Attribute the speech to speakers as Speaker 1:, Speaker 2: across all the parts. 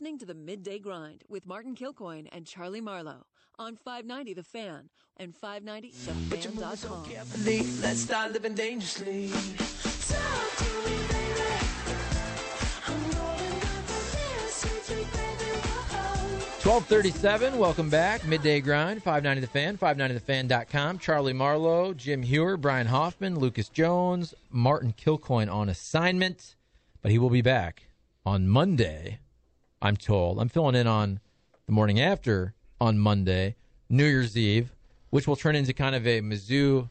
Speaker 1: Listening to the Midday Grind with Martin Kilcoyne and Charlie Marlowe on 590 The Fan and 590thefan.com.
Speaker 2: carefully. Let's start living dangerously. Talk to me, baby. I'm rolling up the dance, sweet baby. Whoa.
Speaker 3: 1237, welcome back. Midday Grind, 590 The Fan, 590thefan.com. Charlie Marlowe, Jim Hewer, Brian Hoffman, Lucas Jones, Martin Kilcoyne on assignment, but he will be back on Monday, I'm told. I'm filling in on the morning after on Monday, New Year's Eve, which will turn into kind of a Mizzou,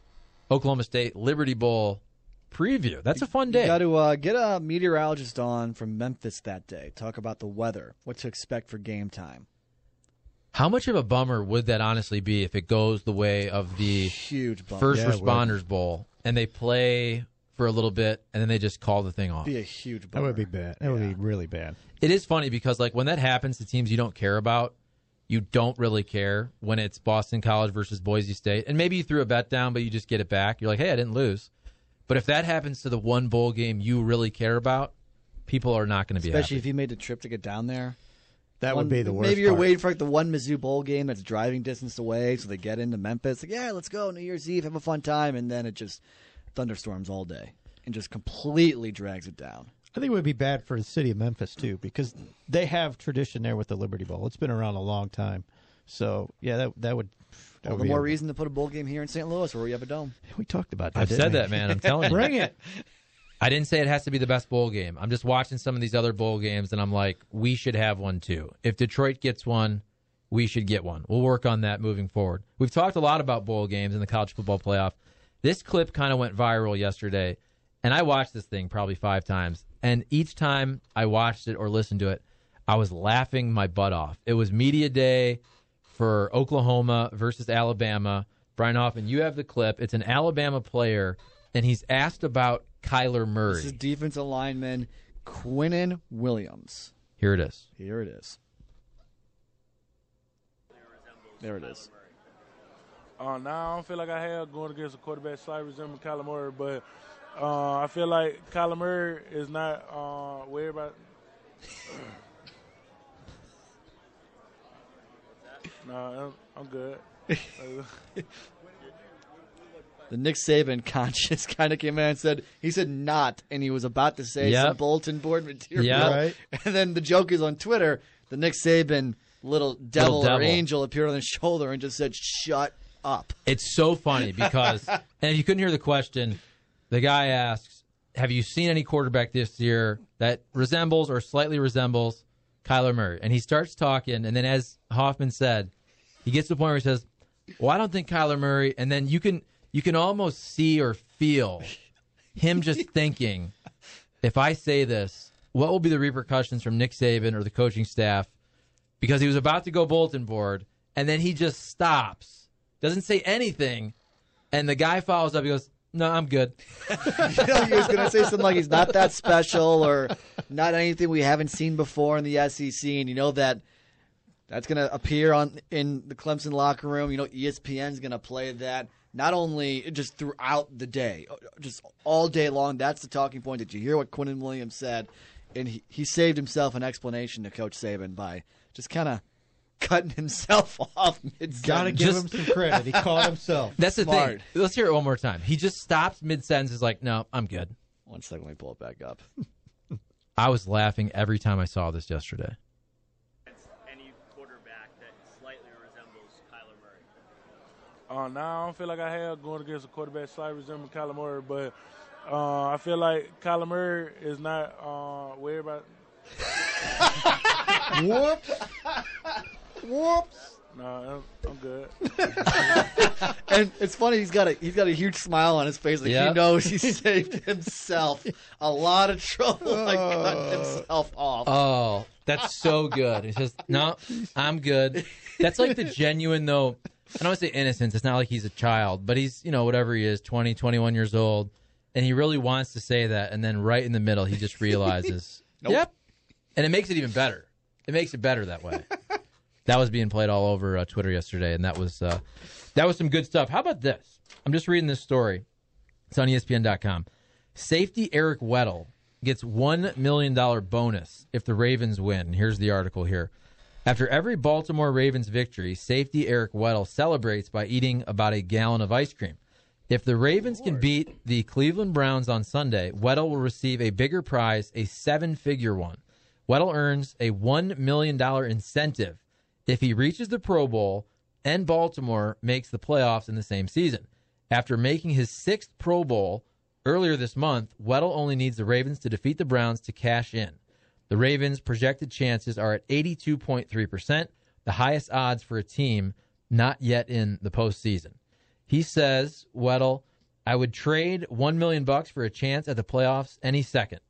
Speaker 3: Oklahoma State Liberty Bowl preview. That's a fun day.
Speaker 4: Got to uh, get a meteorologist on from Memphis that day. Talk about the weather, what to expect for game time.
Speaker 3: How much of a bummer would that honestly be if it goes the way of the
Speaker 4: Huge bump.
Speaker 3: First
Speaker 5: Yeah.
Speaker 3: Responders Bowl and they play for a little bit and then they just call the thing off?
Speaker 4: be a huge
Speaker 5: That would be bad. That would be really bad.
Speaker 3: It is funny because like when that happens to teams you don't care about, you don't really care when it's Boston College versus Boise State. And maybe you threw a bet down but you just get it back. You're like, "Hey, I didn't lose." But if that happens to the one bowl game you really care about, people are not going to be
Speaker 4: Especially if you made the trip to get down there.
Speaker 5: That
Speaker 4: One-
Speaker 5: would be the worst.
Speaker 4: Maybe you're
Speaker 5: part.
Speaker 4: waiting for like the one Mizzou bowl game that's driving distance away, so they get into Memphis. Like, yeah, let's go New Year's Eve, have a fun time, and then it just thunderstorms all day and just completely drags it down.
Speaker 5: I think it would be bad for the city of Memphis too, because they have tradition there with the Liberty Bowl. It's been around a long time. So yeah, that that would. That
Speaker 4: All
Speaker 5: would
Speaker 4: the more
Speaker 5: a-
Speaker 4: reason to put a bowl game here in St. Louis, where we have a dome.
Speaker 5: We talked about that.
Speaker 3: I've
Speaker 5: didn't
Speaker 3: said
Speaker 5: we?
Speaker 3: that, man. I'm telling you.
Speaker 5: Bring it.
Speaker 3: I didn't say it has to be the best bowl game. I'm just watching some of these other bowl games, and I'm like, we should have one too. If Detroit gets one, we should get one. We'll work on that moving forward. We've talked a lot about bowl games in the college football playoff. This clip kind of went viral yesterday, and I watched this thing probably five times. And each time I watched it or listened to it, I was laughing my butt off. It was media day for Oklahoma versus Alabama. Brian Hoffman, you have the clip. It's an Alabama player, and he's asked about Kyler Murray.
Speaker 4: This is defensive lineman Quinnen Williams.
Speaker 3: Here it is.
Speaker 4: Here it is. There it is.
Speaker 6: Uh, now I don't feel like I have going against a quarterback slightly resembling Kyler Murray, but uh, I feel like Kyler Murray is not uh, worried about. no, I'm, I'm good.
Speaker 4: The Nick Saban conscious kind of came in and said he said not, and he was about to say
Speaker 3: Yep.
Speaker 4: some bulletin board material.
Speaker 3: Yep.
Speaker 5: Right.
Speaker 4: And then the joke is on Twitter. The Nick Saban little devil, or
Speaker 3: devil.
Speaker 4: angel appeared on his shoulder and just said, "Shut up."
Speaker 3: It's so funny because, and if you couldn't hear the question, the guy asks, "Have you seen any quarterback this year that resembles or slightly resembles Kyler Murray?" And he starts talking, and then as Hoffman said, he gets to the point where he says, "Well, I don't think Kyler Murray," and then you can you can almost see or feel him just thinking, "If I say this, what will be the repercussions from Nick Saban or the coaching staff?" Because he was about to go bulletin board, and then he just stops, doesn't say anything, and the guy follows up. He goes, "No, I'm good."
Speaker 4: You know, he was going to say something like he's not that special or not anything we haven't seen before in the SEC, and you know that that's going to appear on in the Clemson locker room. You know, ESPN's going to play that not only just throughout the day, just all day long. That's the talking point. Did you hear what Quinnen Williams said? And he, he saved himself an explanation to Coach Saban by just kind of cutting himself off mid
Speaker 5: Gotta give
Speaker 3: Just-
Speaker 5: him some credit. He caught himself.
Speaker 3: That's the thing. Let's hear it one more time. He just stops mid sentence. Is like, "No, I'm good."
Speaker 4: One second, let me pull it back up.
Speaker 3: I was laughing every time I saw this yesterday.
Speaker 7: any quarterback that slightly resembles Kyler Murray.
Speaker 6: Uh, now I don't feel like I have going against a quarterback slightly resembling Kyler Murray, but uh, I feel like Kyler Murray is not uh, worried about.
Speaker 5: Whoops.
Speaker 4: Whoops.
Speaker 6: No, I'm, I'm good.
Speaker 4: And it's funny he's got a he's got a huge smile on his face, like he knows he saved himself a lot of trouble by cutting himself off.
Speaker 3: Oh, that's so good. He says, "No, I'm good." That's like the genuine though. I don't want to say innocence. It's not like he's a child, but he's you know whatever he is, 20, 21 years old, and he really wants to say that, and then right in the middle, he just realizes, "Yep," and it makes it even better. It makes it better that way. That was being played all over uh, Twitter yesterday, and that was uh, that was some good stuff. How about this? I'm just reading this story. It's on ESPN.com. Safety Eric Weddle gets $1 million bonus if the Ravens win. Here's the article here. After every Baltimore Ravens victory, safety Eric Weddle celebrates by eating about a gallon of ice cream. If the Ravens can beat the Cleveland Browns on Sunday, Weddle will receive a bigger prize, a seven figure one. Weddle earns a $1 million incentive if he reaches the Pro Bowl and Baltimore makes the playoffs in the same season. After making his sixth Pro Bowl earlier this month, Weddle only needs the Ravens to defeat the Browns to cash in. The Ravens' projected chances are at 82.3%, the highest odds for a team not yet in the postseason. He says, Weddle, I would trade 1 million bucks for a chance at the playoffs any second.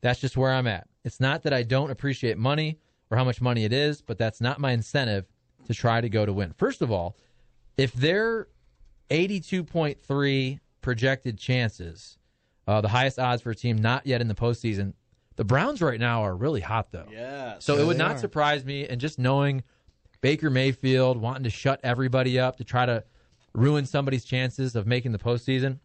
Speaker 3: That's just where I'm at. It's not that I don't appreciate money or how much money it is, but that's not my incentive to try to go to win. First of all, if they're 82.3 projected chances, uh, the highest odds for a team not yet in the postseason, the Browns right now are really hot, though.
Speaker 4: Yes.
Speaker 3: So it would not
Speaker 5: are.
Speaker 3: surprise me, and just knowing Baker Mayfield wanting to shut everybody up to try to ruin somebody's chances of making the postseason.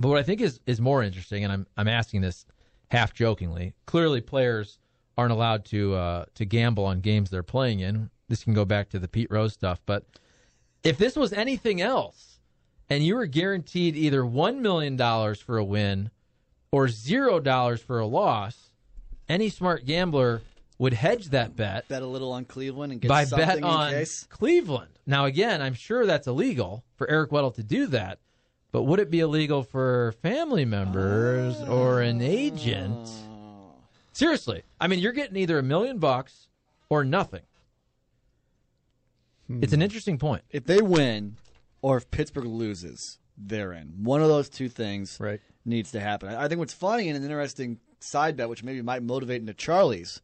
Speaker 3: But what I think is is more interesting, and I'm I'm asking this half jokingly. Clearly, players aren't allowed to uh, to gamble on games they're playing in. This can go back to the Pete Rose stuff, but if this was anything else, and you were guaranteed either one million dollars for a win or zero dollars for a loss, any smart gambler would hedge that bet
Speaker 4: bet a little on Cleveland and get
Speaker 3: by
Speaker 4: something
Speaker 3: bet on
Speaker 4: case.
Speaker 3: Cleveland. Now, again, I'm sure that's illegal for Eric Weddle to do that, but would it be illegal for family members or an agent? Seriously, I mean, you're getting either a million bucks or nothing. It's an interesting point.
Speaker 4: If they win, or if Pittsburgh loses, they're in. One of those two things
Speaker 5: Right.
Speaker 4: needs to happen. I I think what's funny and an interesting side bet, which maybe might motivate into Charlie's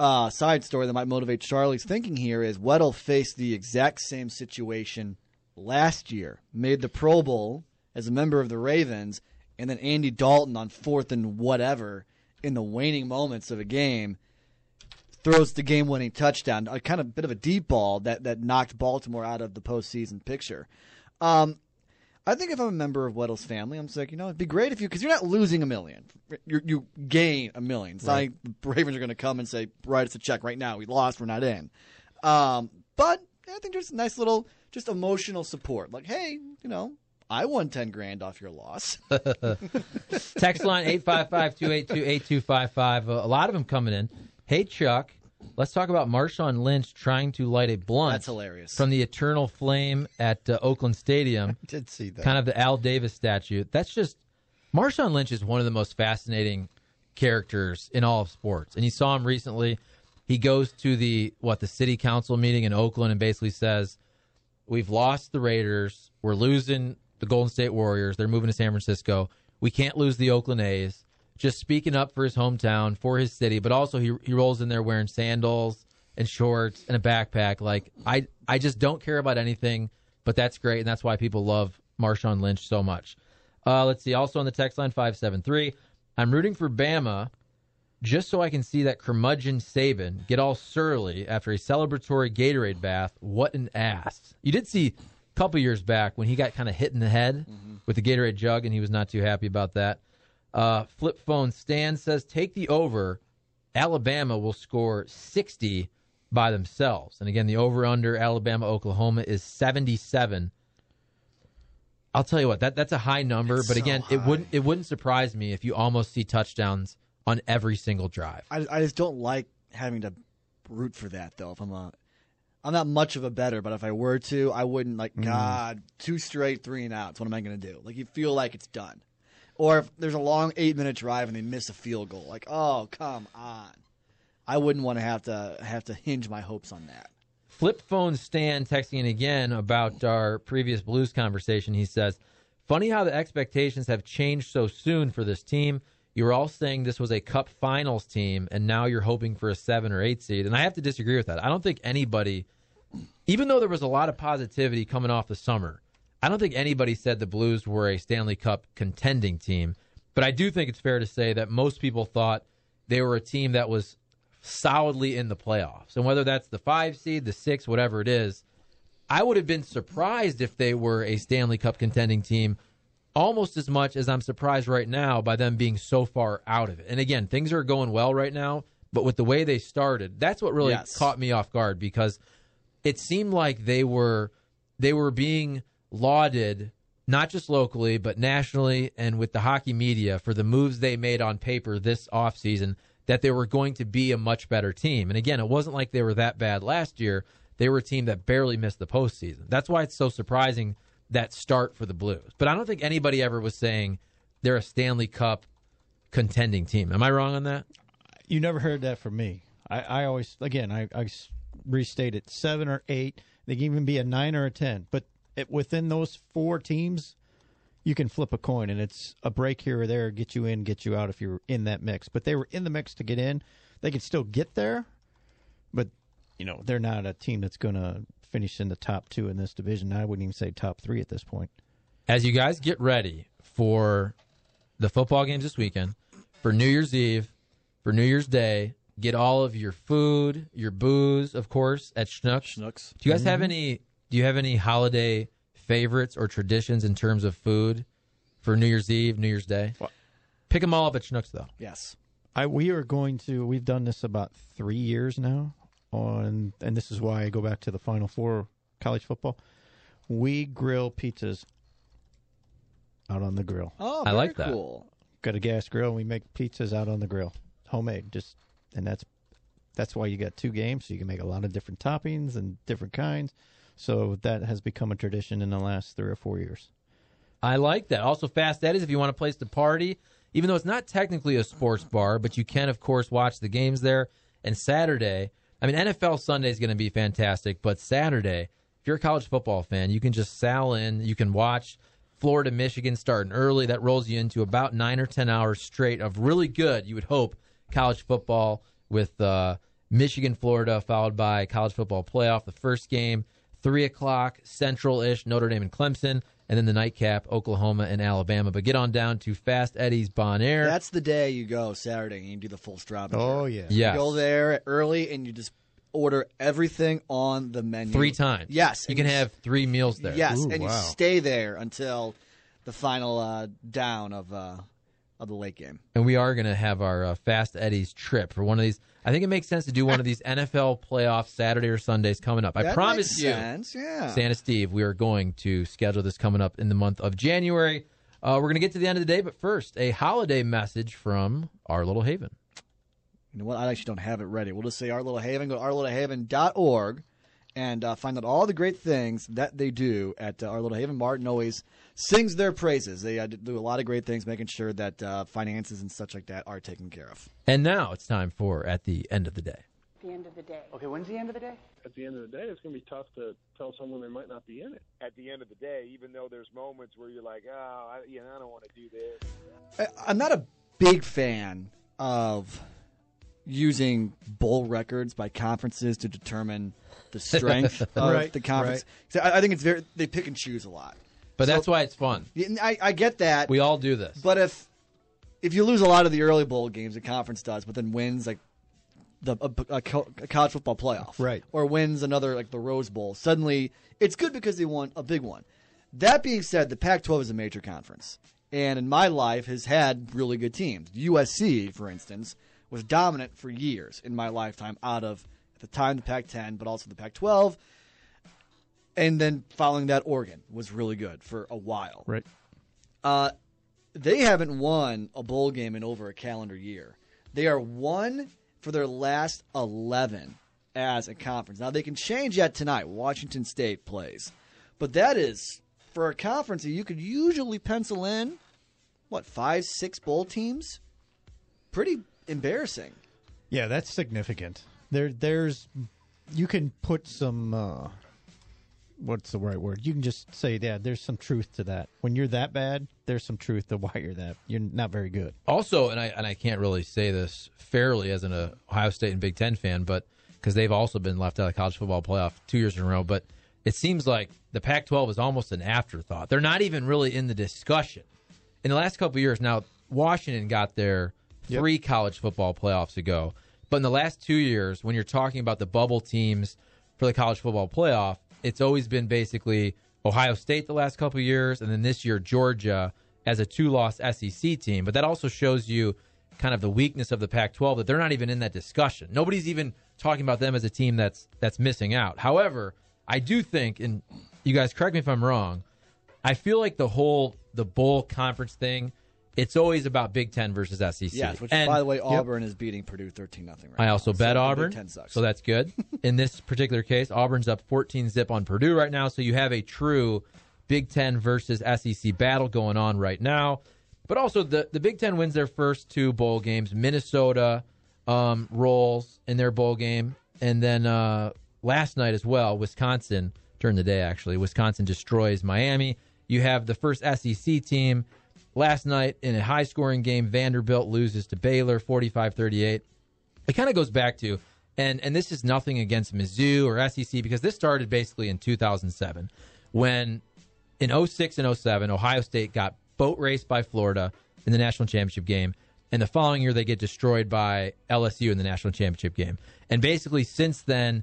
Speaker 4: uh, side story that might motivate Charlie's thinking here, is Weddle faced the exact same situation last year, made the Pro Bowl as a member of the Ravens, and then Andy Dalton on fourth and whatever in the waning moments of a game throws the game-winning touchdown, a kind of bit of a deep ball that that knocked Baltimore out of the postseason picture. Um, I think if I'm a member of Weddle's family, I'm just like, you know, it'd be great if you, because you're not losing a million, you you gain a million. It's not like the Ravens are going to come and say, write us a check right now. We lost, we're not in. Um, but I think there's a nice little, just emotional support. Like, hey, you know, I won ten grand off your loss.
Speaker 3: Text line 855-282-8255. A lot of them coming in. Hey, Chuck, let's talk about Marshawn Lynch trying to light a blunt.
Speaker 4: That's hilarious.
Speaker 3: From the eternal flame at uh, Oakland Stadium.
Speaker 5: Did see that.
Speaker 3: kind of the Al Davis statue. That's just Marshawn Lynch is one of the most fascinating characters in all of sports. And you saw him recently. He goes to the what the city council meeting in Oakland and basically says, "We've lost the Raiders. We're losing the Golden State Warriors. They're moving to San Francisco. We can't lose the Oakland A's." Just speaking up for his hometown, for his city, but also he he rolls in there wearing sandals and shorts and a backpack. Like I I just don't care about anything, but that's great, and that's why people love Marshawn Lynch so much. Uh, let's see. Also on the text line five seven three, I'm rooting for Bama just so I can see that curmudgeon Saban get all surly after a celebratory Gatorade bath. What an ass! You did see couple years back when he got kind of hit in the head with the Gatorade jug, and he was not too happy about that. Uh, flip phone Stan says take the over. Alabama will score 60 by themselves. And again, the over under Alabama Oklahoma is 77. I'll tell you what, that that's a high number,
Speaker 4: It's
Speaker 3: but
Speaker 4: so
Speaker 3: again, it wouldn't it wouldn't surprise me if you almost see touchdowns on every single drive.
Speaker 4: I, I just don't like having to root for that though. If I'm a, I'm not much of a better, but if I were to, I wouldn't like mm. God two straight three and outs. What am I going to do? Like you feel like it's done, or if there's a long eight minute drive and they miss a field goal, like oh come on, I wouldn't want to have to have to hinge my hopes on that.
Speaker 3: Flip phone Stan texting in again about our previous Blues conversation. He says, Funny how the expectations have changed so soon for this team. You were all saying this was a cup finals team, and now you're hoping for a seven or eight seed. And I have to disagree with that. I don't think anybody, even though there was a lot of positivity coming off the summer, I don't think anybody said the Blues were a Stanley Cup contending team. But I do think it's fair to say that most people thought they were a team that was solidly in the playoffs. And whether that's the five seed, the six, whatever it is, I would have been surprised if they were a Stanley Cup contending team almost as much as I'm surprised right now by them being so far out of it. And again, things are going well right now, but with the way they started, that's what really
Speaker 4: Yes.
Speaker 3: caught me off guard because it seemed like they were they were being lauded not just locally but nationally and with the hockey media for the moves they made on paper this offseason that they were going to be a much better team. And again, it wasn't like they were that bad last year. They were a team that barely missed the postseason. That's why it's so surprising that start for the Blues. But I don't think anybody ever was saying they're a Stanley Cup contending team. Am I wrong on that?
Speaker 5: You never heard that from me. I, I always, again, I, I restate it seven or eight. They can even be a nine or a ten. But it, within those four teams, you can flip a coin, and it's a break here or there, get you in, get you out if you're in that mix. But they were in the mix to get in. They can still get there, but you know they're not a team that's going to finish in the top two in this division. I wouldn't even say top three at this point.
Speaker 3: as you guys get ready for the football games this weekend, for New Year's Eve, for New Year's Day, get all of your food, your booze, of course, at Schnucks.
Speaker 4: Schnooks.
Speaker 3: Do you guys have mm-hmm. any? Do you have any holiday favorites or traditions in terms of food for New Year's Eve, New Year's Day? Pick them all up at Schnucks, though.
Speaker 4: Yes.
Speaker 5: I we are going to we've done this about three years now on and this is why I go back to the final four college football. We grill pizzas out on the grill.
Speaker 4: Oh,
Speaker 3: I
Speaker 4: very
Speaker 3: like that.
Speaker 4: Cool.
Speaker 5: Got a gas grill and we make pizzas out on the grill. Homemade. Just and that's that's why you got two games, so you can make a lot of different toppings and different kinds. So that has become a tradition in the last three or four years.
Speaker 3: I like that. Also, Fast Eddie's if you want a place to party, even though it's not technically a sports bar, but you can, of course, watch the games there. And Saturday, I mean, NFL Sunday is going to be fantastic, but Saturday, if you're a college football fan, you can just sail in. You can watch Florida, Michigan starting early. That rolls you into about nine or 10 hours straight of really good, you would hope, college football with uh, Michigan, Florida, followed by college football playoff. The first game, 3 o'clock, central ish, Notre Dame and Clemson. And then the nightcap, Oklahoma and Alabama. But get on down to Fast Eddie's Bon Air.
Speaker 4: That's the day you go Saturday and you do the full Strava.
Speaker 5: Oh
Speaker 4: tour.
Speaker 5: yeah.
Speaker 3: yes.
Speaker 4: You go there early and you just order everything on the menu
Speaker 3: three times.
Speaker 4: Yes,
Speaker 3: You can
Speaker 4: s-
Speaker 3: have three meals there.
Speaker 4: Yes,
Speaker 5: Ooh,
Speaker 4: and you stay there until the final uh, down of uh, of the late game.
Speaker 3: And we are going to have our uh, Fast Eddie's trip for one of these. I think it makes sense to do one of these NFL playoff Saturday or Sundays coming up. I
Speaker 4: That
Speaker 3: promise
Speaker 4: makes
Speaker 3: you,
Speaker 4: sense, yeah.
Speaker 3: Santa Steve, we are going to schedule this coming up in the month of January. Uh, we're going to get to the end of the day, but first, a holiday message from our little haven.
Speaker 4: You know what? I actually don't have it ready. We'll just say Our Little Haven. Go to ourlittlehaven.org and uh, find out all the great things that they do at uh, Our Little Haven. Martin always sings their praises. They uh, do a lot of great things, making sure that uh, finances and such like that are taken care of.
Speaker 3: And now it's time for At the End of the Day.
Speaker 8: the end of the day.
Speaker 9: Okay, when's the end of the day?
Speaker 10: at the end of the day, it's going to be tough to tell someone they might not be in it.
Speaker 11: at the end of the day, even though there's moments where you're like, oh, I, you know, I don't want to do this.
Speaker 4: I- I'm not a big fan of using bowl records by conferences to determine the strength of
Speaker 5: Right,
Speaker 4: the conference. So I, I think it's very they pick and choose a lot.
Speaker 3: But
Speaker 4: So-
Speaker 3: that's why it's fun.
Speaker 4: I, I get that,
Speaker 3: We all do this.
Speaker 4: but if if you lose a lot of the early bowl games, the conference does, but then wins like the a, a a college football playoff,
Speaker 5: Right.
Speaker 4: or wins another like the Rose Bowl, suddenly it's good because they won a big one. That being said, the Pac-12 is a major conference, and in my life has had really good teams. USC, for instance, was dominant for years in my lifetime. Out of at the time the Pac-10, but also the Pac-12, and then following that, Oregon was really good for a while.
Speaker 5: Right.
Speaker 4: Uh, they haven't won a bowl game in over a calendar year. They are one for their last 11 as a conference. Now, they can change that tonight. Washington State plays. But that is, for a conference that you could usually pencil in, what, five, six bowl teams? Pretty embarrassing.
Speaker 5: Yeah, that's significant. There, there's, you can put some. Uh, what's the right word? You can just say, yeah, there's some truth to that. When you're that bad, there's some truth to why you're that. You're not very good.
Speaker 3: Also, and I and I can't really say this fairly as an uh, Ohio State and Big Ten fan, but because they've also been left out of the college football playoff two years in a row, but it seems like the Pac-12 is almost an afterthought. They're not even really in the discussion. In the last couple of years, now Washington got there three college football playoffs ago, but in the last two years, when you're talking about the bubble teams for the college football playoff, it's always been basically Ohio State the last couple of years, and then this year Georgia as a two-loss SEC team, but that also shows you kind of the weakness of the Pac-12 that they're not even in that discussion. Nobody's even talking about them as a team that's that's missing out. However, I do think, and you guys correct me if I'm wrong, I feel like the whole the bowl conference thing, it's always about Big Ten versus SEC.
Speaker 4: Yes, which
Speaker 3: And-
Speaker 4: by the way, Auburn is beating Purdue thirteen nothing. Right
Speaker 3: I
Speaker 4: now.
Speaker 3: also
Speaker 4: So
Speaker 3: bet
Speaker 4: Big
Speaker 3: Auburn,
Speaker 4: Ten sucks.
Speaker 3: so that's good. In this particular case, Auburn's up 14 zip on Purdue right now, so you have a true Big Ten versus SEC battle going on right now. But also, the the Big Ten wins their first two bowl games. Minnesota um, rolls in their bowl game, and then uh, last night as well, Wisconsin during the day actually, Wisconsin destroys Miami. You have the first SEC team last night in a high scoring game. Vanderbilt loses to Baylor 45 38 it kind of goes back to and and this is nothing against Mizzou or SEC because this started basically in 2007 when in 06 and 07 Ohio State got boat raced by Florida in the national championship game and the following year they get destroyed by LSU in the national championship game and basically since then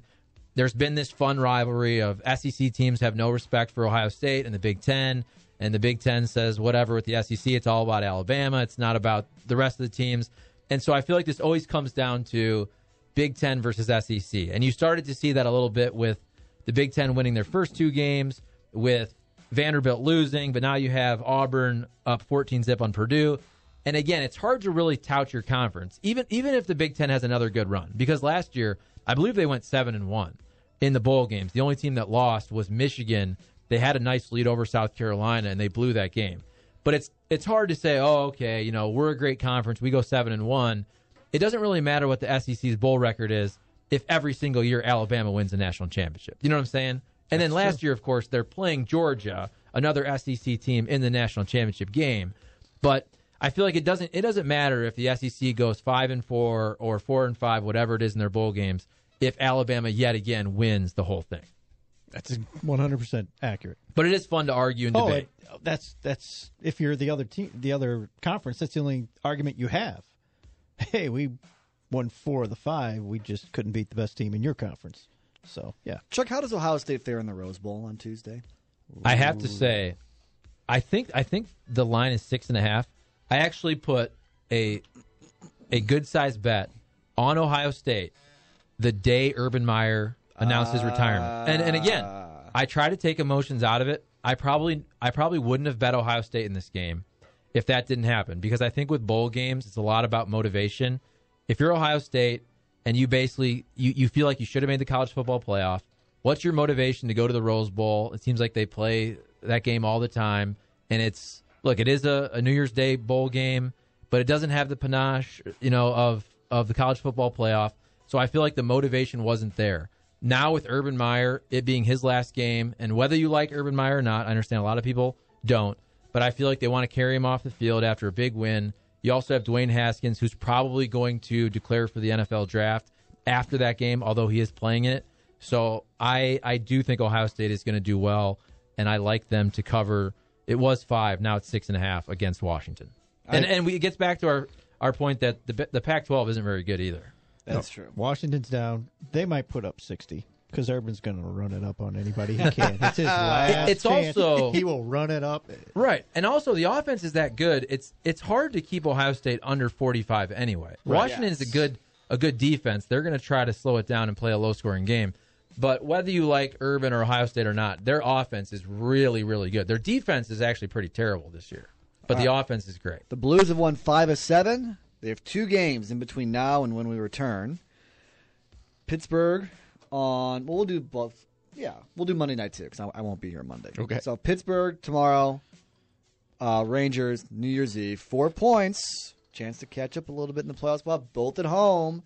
Speaker 3: there's been this fun rivalry of SEC teams have no respect for Ohio State and the Big Ten, and the Big Ten says whatever with the SEC, it's all about Alabama. It's not about the rest of the teams. And so I feel like this always comes down to Big Ten versus SEC. And you started to see that a little bit with the Big Ten winning their first two games, with Vanderbilt losing, but now you have Auburn up 14 zip on Purdue. And again, it's hard to really tout your conference, even even if the Big Ten has another good run. Because last year, I believe they went seven and one in the bowl games. The only team that lost was Michigan. They had a nice lead over South Carolina, and they blew that game. But it's it's hard to say, oh, okay, you know, we're a great conference. We go seven and one. It doesn't really matter what the SEC's bowl record is if every single year Alabama wins the national championship. You know what I'm saying? And then last year, of course, they're playing Georgia, another SEC team in the national championship game. But I feel like it doesn't it doesn't matter if the SEC goes five and four or four and five, whatever it is in their bowl games, if Alabama yet again wins the whole thing.
Speaker 5: That's 100% accurate.
Speaker 3: But it is fun to argue and
Speaker 5: Oh,
Speaker 3: debate.
Speaker 5: it, that's that's if you're the other team, the other conference. That's the only argument you have. Hey, we won four of the five. We just couldn't beat the best team in your conference. So yeah,
Speaker 4: Chuck, how does Ohio State fare in the Rose Bowl on Tuesday?
Speaker 3: I have to say, I think I think the line is six and a half. I actually put a a good sized bet on Ohio State the day Urban Meyer announced his retirement. And and again, ah. I try to take emotions out of it. I probably I probably wouldn't have bet Ohio State in this game if that didn't happen because I think with bowl games it's a lot about motivation. If you're Ohio State and you basically you, you feel like you should have made the college football playoff, what's your motivation to go to the Rose Bowl? It seems like they play that game all the time and it's look, it is a, a New Year's Day bowl game, but it doesn't have the panache, you know, of of the college football playoff. So I feel like the motivation wasn't there. Now with Urban Meyer, it being his last game, and whether you like Urban Meyer or not, I understand a lot of people don't, but I feel like they want to carry him off the field after a big win. You also have Dwayne Haskins, who's probably going to declare for the NFL draft after that game, although he is playing in it. So I I do think Ohio State is going to do well, and I like them to cover. It was five, now it's six and a half against Washington, and
Speaker 5: I-
Speaker 3: and we, it gets back to our our point that the the Pac-12 isn't very good either.
Speaker 4: That's true.
Speaker 5: Washington's down. They might put up sixty because Urban's going to run it up on anybody he can. It's his last.
Speaker 3: It's
Speaker 5: chance.
Speaker 3: also-
Speaker 5: he will run it up.
Speaker 3: Right, and also the offense is that good. It's it's hard to keep Ohio State under forty five anyway.
Speaker 5: Right.
Speaker 3: Washington is a good a good defense. They're going to try to slow it down and play a low scoring game. But whether you like Urban or Ohio State or not, their offense is really really good. Their defense is actually pretty terrible this year, but the offense is great.
Speaker 4: The Blues have won five of seven. They have two games in between now and when we return. Pittsburgh on. Well, we'll do both. Yeah, we'll do Monday night too because I, I won't be here Monday.
Speaker 5: Okay.
Speaker 4: So Pittsburgh tomorrow. Uh, Rangers New Year's Eve. Four points. Chance to catch up a little bit in the playoffs. Well, both at home.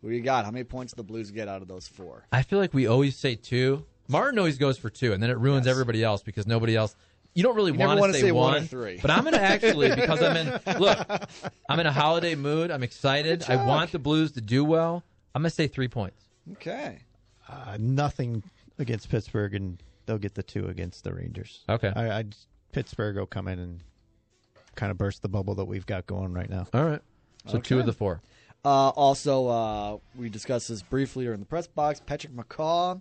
Speaker 4: Who you got? How many points do the Blues get out of those four?
Speaker 3: I feel like we always say two. Martin always goes for two, and then it ruins
Speaker 4: Yes.
Speaker 3: everybody else because nobody else. You don't really
Speaker 4: You
Speaker 3: want
Speaker 4: wanna
Speaker 3: to
Speaker 4: say one or three.
Speaker 3: but I'm going to actually because I'm in. Look, I'm in a holiday mood. I'm excited. I want the Blues to do well. I'm going to say three points.
Speaker 4: Okay.
Speaker 5: Uh, nothing against Pittsburgh, and they'll get the two against the Rangers.
Speaker 3: Okay.
Speaker 5: I, I Pittsburgh will come in and kind of burst the bubble that we've got going right now.
Speaker 3: All right. So two of the four.
Speaker 4: Uh, also, uh, we discussed this briefly in the press box. Patrick McCaw,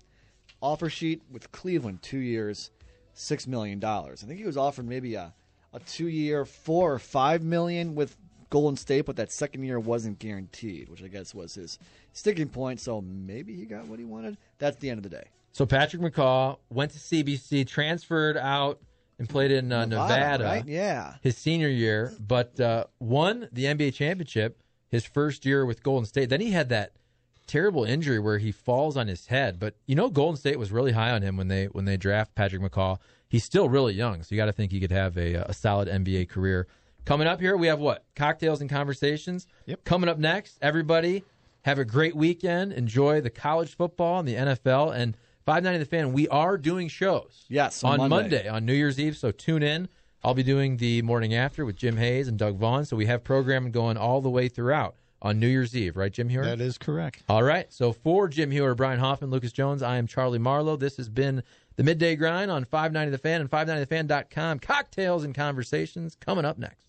Speaker 4: offer sheet with Cleveland, two years, six million dollars. I think he was offered maybe a, a two-year, four or five million with Golden State, but that second year wasn't guaranteed, which I guess was his sticking point. So maybe he got what he wanted. That's the end of the day.
Speaker 3: So Patrick McCaw went to CBC, transferred out, and played in uh, Nevada.
Speaker 4: right? Yeah.
Speaker 3: his senior year, but uh, won the NBA championship his first year with Golden State. Then he had that terrible injury where he falls on his head. But you know, Golden State was really high on him when they when they draft Patrick McCaw. He's still really young, so you got to think he could have a, a solid NBA career. Coming up here, we have what cocktails and conversations.
Speaker 5: Yep.
Speaker 3: Coming up next, everybody have a great weekend. Enjoy the college football and the NFL and 590 the fan. We are doing shows.
Speaker 4: Yes,
Speaker 3: on
Speaker 4: on
Speaker 3: Monday.
Speaker 4: Monday.
Speaker 3: on New Year's Eve. So tune in. I'll be doing the morning after with Jim Hayes and Doug Vaughn. So we have programming going all the way throughout on New Year's Eve, right, Jim Hewer?
Speaker 5: That is correct.
Speaker 3: All right. So for Jim Hewer, Brian Hoffman, Lucas Jones, I am Charlie Marlowe. This has been the Midday Grind on 590 The Fan and 590thefan.com. Cocktails and conversations coming up next.